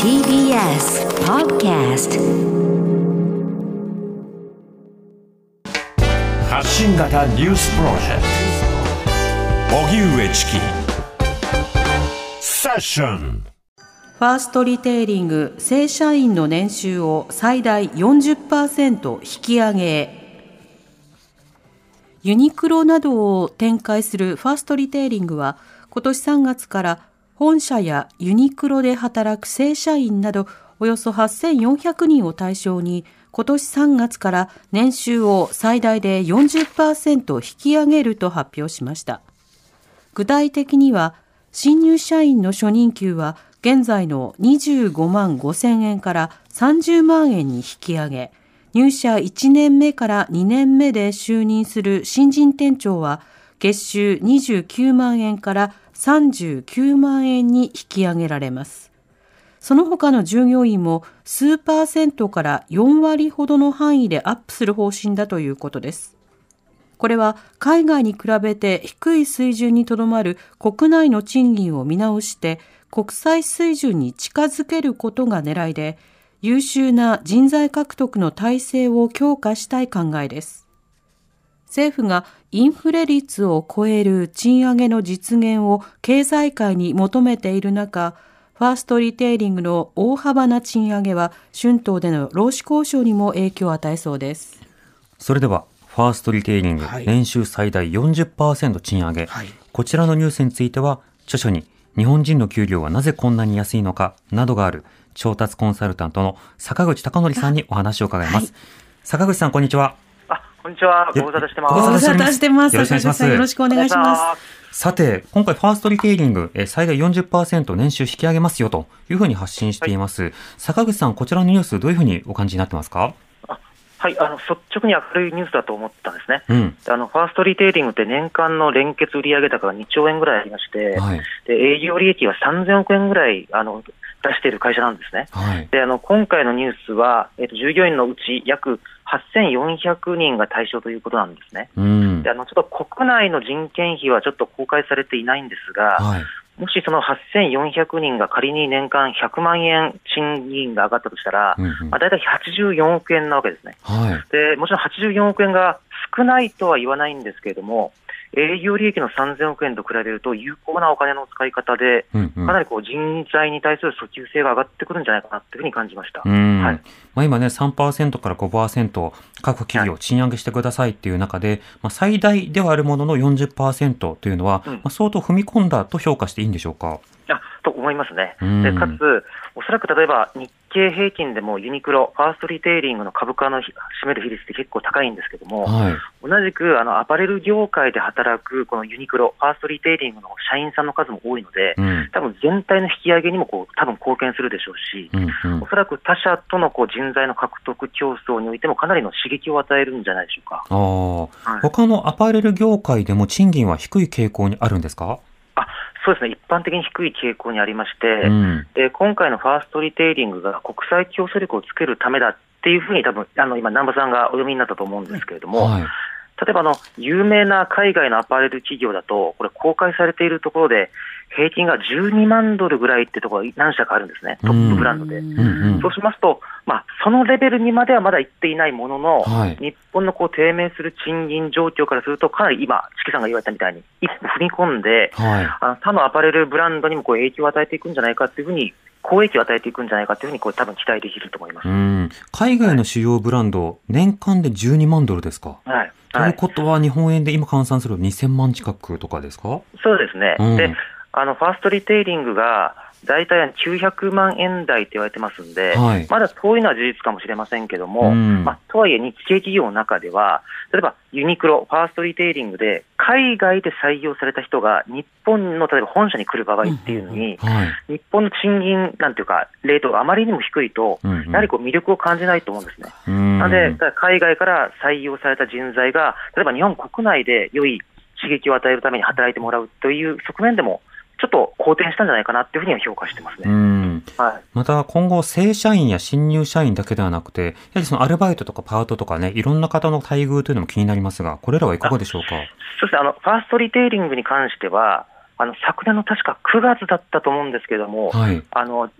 TBS Podcast 発信型ニュースプロジェクト。荻上チキ。セッション。ファーストリテイリング正社員の年収を最大40%引き上げ。ユニクロなどを展開するファーストリテイリングは今年3月から本社やユニクロで働く正社員などおよそ8400人を対象に今年3月から年収を最大で40%引き上げると発表しました。具体的には新入社員の初任給は現在の25万5千円から30万円に引き上げ、入社1年目から2年目で就任する新人店長は月収29万円から39万円に引き上げられます。その他の従業員も数パーセントから4割ほどの範囲でアップする方針だということです。これは海外に比べて低い水準にとどまる国内の賃金を見直して国際水準に近づけることが狙いで、優秀な人材獲得の体制を強化したい考えです。政府がインフレ率を超える賃上げの実現を経済界に求めている中、ファーストリテイリングの大幅な賃上げは春闘での労使交渉にも影響を与えそうです。それでは、ファーストリテイリング、はい、年収最大40%賃上げ、はい、こちらのニュースについては、著書に日本人の給料はなぜこんなに安いのかなどがある調達コンサルタントの坂口孝則さんにお話を伺います。はい、坂口さん、こんにちは。あ、こんにちは。ご無沙汰してます。ご無沙汰してます。よろしくお願いします。よろしくお願いします。さて、今回ファーストリテイリング、え最大40%年収引き上げますよというふうに発信しています。はい、坂口さん、こちらのニュースどういうふうにお感じになってますか？はい、あの率直に明るいニュースだと思ったんですね、うん、あのファーストリテイリングって年間の連結売上高が2兆円ぐらいありまして、はい、で営業利益は3000億円ぐらいあの出している会社なんですね。はい、であの今回のニュースは、えーと、従業員のうち約8400人が対象ということなんですね。うん、であのちょっと国内の人件費はちょっと公開されていないんですが、はい、もしその8400人が仮に年間100万円賃金が上がったとしたら、うんうん、まあ、大体84億円なわけですね、はい、で。もちろん84億円が少ないとは言わないんですけれども、営業利益の3000億円と比べると、有効なお金の使い方で、かなりこう人材に対する訴求性が上がってくるんじゃないかなというふうに感じました、はい。まあ、今ね、3%から5%、各企業、賃上げしてくださいっていう中で、まあ、最大ではあるものの40%というのは、うん、まあ、相当踏み込んだと評価していいんでしょうか？あと思いますね。でかつ、おそらく例えば日経平均でもユニクロ、ファーストリテイリングの株価の占める比率って結構高いんですけども、はい、同じくあのアパレル業界で働くこのユニクロ、ファーストリテイリングの社員さんの数も多いので、うん、多分全体の引き上げにもこう多分貢献するでしょうし、うんうん、おそらく他社とのこう人材の獲得競争においてもかなりの刺激を与えるんじゃないでしょうか。あはい、他のアパレル業界でも賃金は低い傾向にあるんですか？そうですね、一般的に低い傾向にありまして、うん、で今回のファーストリテイリングが国際競争力をつけるためだっていうふうに、多分あの今、南波さんがお読みになったと思うんですけれども、はい、例えばあの有名な海外のアパレル企業だと、これ、公開されているところで、平均が12万ドルぐらいってところが何社かあるんですね、トップブランドで。うんそうしますと、まあ、そのレベルにまではまだ行っていないものの、はい、日本のこう低迷する賃金状況からすると、かなり今、チキさんが言われたみたいに、一歩踏み込んで、はい、あの他のアパレルブランドにもこう影響を与えていくんじゃないかというふうに公益を与えていくんじゃないかというふうに、これ、多分期待できると思います。海外の主要ブランド、年間で12万ドルですか？はい。ということは、日本円で今換算すると2000万近くとかですか？そうですね。うん、であのファーストリテイリングが大体900万円台って言われてますんで、はい、まだ遠いのは事実かもしれませんけども、うん、まあ、とはいえ日系企業の中では、例えばユニクロ、ファーストリテイリングで海外で採用された人が日本の例えば本社に来る場合っていうのに、うんはい、日本の賃金なんていうか、レートがあまりにも低いと、やはりこう魅力を感じないと思うんですね。うん、なので、海外から採用された人材が、例えば日本国内で良い刺激を与えるために働いてもらうという側面でも、ちょっと好転したんじゃないかなっていうふうには評価してますね。はい、また今後、正社員や新入社員だけではなくて、やはりそのアルバイトとかパートとかね、いろんな方の待遇というのも気になりますが、これらはいかがでしょうか？そうですね、あの、ファーストリテイリングに関しては、あの昨年の確か9月だったと思うんですけれども、はい、あの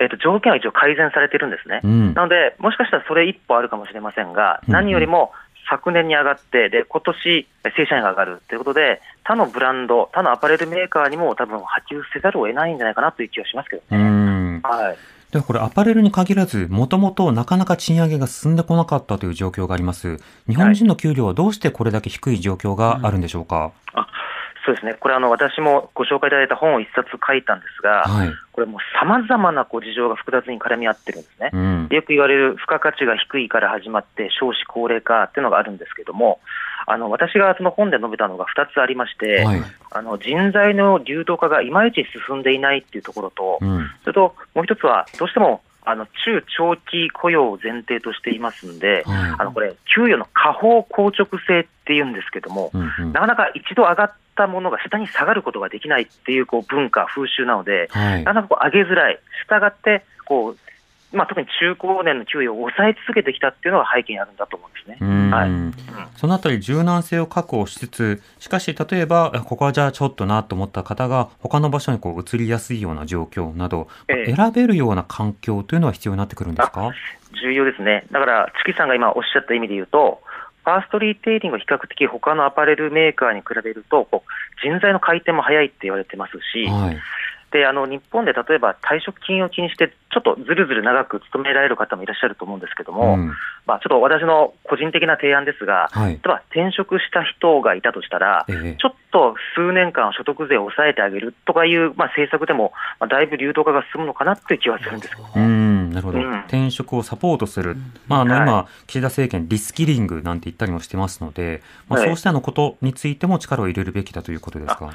えーと、条件は一応改善されてるんですね、うん、なので、もしかしたらそれ一歩あるかもしれませんが、何よりも昨年に上がって、で今年正社員が上がるということで、他のブランド、他のアパレルメーカーにも多分波及せざるを得ないんじゃないかなという気がしますけどね。はいではこれアパレルに限らず、もともとなかなか賃上げが進んでこなかったという状況があります。日本人の給料はどうしてこれだけ低い状況があるんでしょうか、はいあそうですね、これあの、私もご紹介いただいた本を一冊書いたんですが、はい、これもさまざまなこう事情が複雑に絡み合ってるんですね、うん、よく言われる付加価値が低いから始まって、少子高齢化っていうのがあるんですけども、あの私がその本で述べたのが2つありまして、はい、あの人材の流動化がいまいち進んでいないっていうところと、うん、それともう一つは、どうしてもあの中長期雇用を前提としていますんで、はい、あのこれ、給与の下方硬直性っていうんですけども、うんうん、なかなか一度上がったものが下に下がることができないっていうこう文化、風習なので、はい、なかなかこう上げづらい、したがってこうまあ、特に中高年の給与を抑え続けてきたっていうのが背景にあるんだと思うんですね。はい、うん、そのあたり柔軟性を確保しつつ、しかし例えば、ここはじゃあちょっとなと思った方が、他の場所にこう移りやすいような状況など、え選べるような環境というのは必要になってくるんですか？重要ですね。だから、チキさんが今おっしゃった意味で言うと、ファーストリーテイリングは比較的他のアパレルメーカーに比べると、人材の回転も早いって言われてますし、はい。であの日本で例えば退職金を気にして、ちょっとずるずる長く勤められる方もいらっしゃると思うんですけども、うん、まあ、ちょっと私の個人的な提案ですが、はい、例えば転職した人がいたとしたら、ええ、ちょっと数年間所得税を抑えてあげるとかいう、まあ、政策でも、まあ、だいぶ流動化が進むのかなという気はするんですけど、ね、ほど、うん、転職をサポートする、まああの今、はい、岸田政権、リスキリングなんて言ったりもしてますので、まあ、そうしたのことについても力を入れるべきだということですか？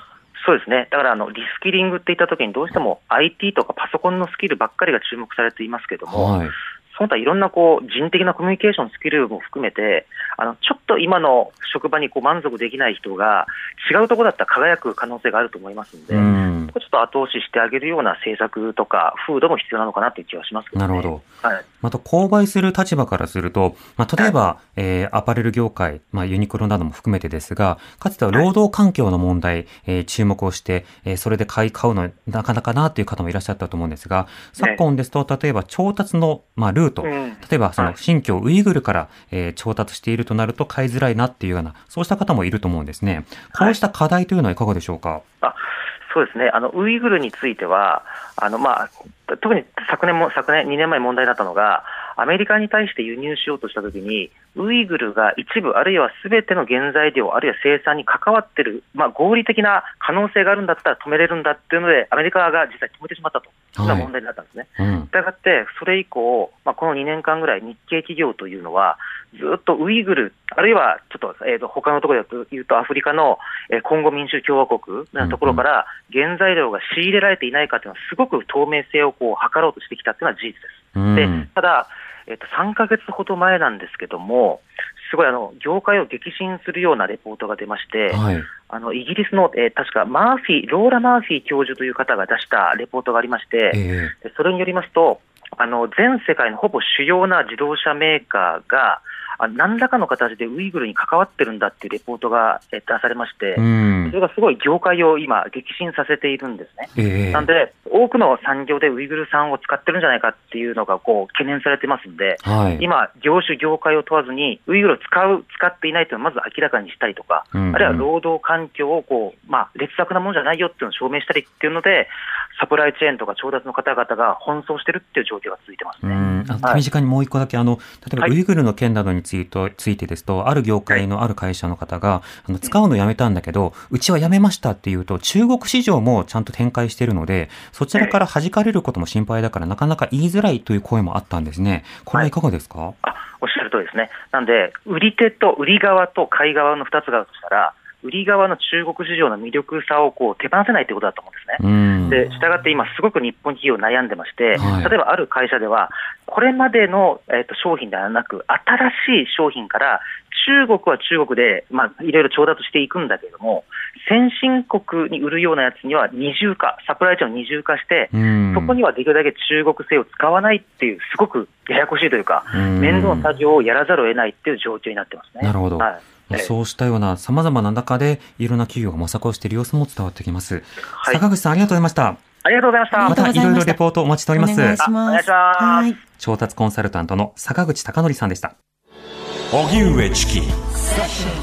そうですね、だからあのリスキリングっていったときに、どうしても IT とかパソコンのスキルばっかりが注目されていますけれども、はい、その他いろんなこう人的なコミュニケーションスキルも含めて、あのちょっと今の職場にこう満足できない人が、違うところだったら輝く可能性があると思いますので、ん。ちょっと後押ししてあげるような政策とか、風土も必要なのかなという気はします、ね、なるほど。はい、また、購買する立場からすると、まあ、例えば、はい、えー、アパレル業界、まあ、ユニクロなども含めてですが、かつては労働環境の問題、はい、えー、注目をして、えー、それで買い買うのなかなかなという方もいらっしゃったと思うんですが、昨今ですと、例えば調達の、まあ、ルート、例えばその新疆ウイグルから、えー、調達しているとなると買いづらいなっていうような、そうした方もいると思うんですね。こうした課題というのはいかがでしょうか？あそうですね、あのウイグルについては、あのまあ、特に昨年も昨年、2年前問題になったのが、アメリカに対して輸入しようとしたときに、ウイグルが一部、あるいはすべての原材料、あるいは生産に関わっている、まあ、合理的な可能性があるんだったら止めれるんだっていうので、アメリカが実際止めてしまったと、そんな問題になったんですね。した、はい、が、って、それ以降、まあ、この2年間ぐらい、日系企業というのは、ずっとウイグル、あるいはちょっと,、えーと、他のところで言うと、アフリカの、えー、コンゴ民主共和国のところから、原材料が仕入れられていないかというのは、すごく透明性をこう図ろうとしてきたというのは事実です。でただえっと、3か月ほど前なんですけども、すごいあの業界を激震するようなレポートが出まして、はい、あのイギリスの、えー、確かマーフィー、ローラ・マーフィー教授という方が出したレポートがありまして、えー、それによりますと、あの全世界のほぼ主要な自動車メーカーが、あ何らかの形でウイグルに関わってるんだっていうレポートが出されまして、それがすごい業界を今、激震させているんですね。えー、なんで、多くの産業でウイグル産を使ってるんじゃないかっていうのがこう懸念されてますんで、はい、今、業種、業界を問わずに、ウイグルを使う、使っていないというのをまず明らかにしたりとか、うんうん、あるいは労働環境をこう、まあ、劣悪なものじゃないよっていうのを証明したりっていうので、サプライチェーンとか調達の方々が奔走してるっていう状況が続いてますね。手短にもう一個だけ、あの、例えばウイグルの件などについて、ついてですと、ある業界のある会社の方が、あの使うのやめたんだけど、うちはやめましたっていうと、中国市場もちゃんと展開しているので、そちらから弾かれることも心配だから、なかなか言いづらいという声もあったんですね。これはいかがですか、はい、あおっしゃるとりですね。なんで、売り手と売り側と買い側の2つがあるとしたら、売り側の中国市場の魅力さをこう手放せないということだと思うんですね。で、したがって今、すごく日本企業悩んでまして、はい、例えばある会社では、これまでの、えーと、商品ではなく、新しい商品から中国は中国で、まあ、いろいろ調達していくんだけれども、先進国に売るようなやつには二重化、サプライチェーンを二重化して、そこにはできるだけ中国製を使わないっていう、すごくややこしいというか、面倒な作業をやらざるを得ないっていう状況になってますね。なるほど。はいそうしたような様々な中で、いろんな企業が模索をしている様子も伝わってきます。はい、坂口さん、ありがとうございました。ありがとうございました。またいろいろレポートお待ちしております。お願いします。お願いします。調達コンサルタントの坂口孝則さんでした。荻上チキ。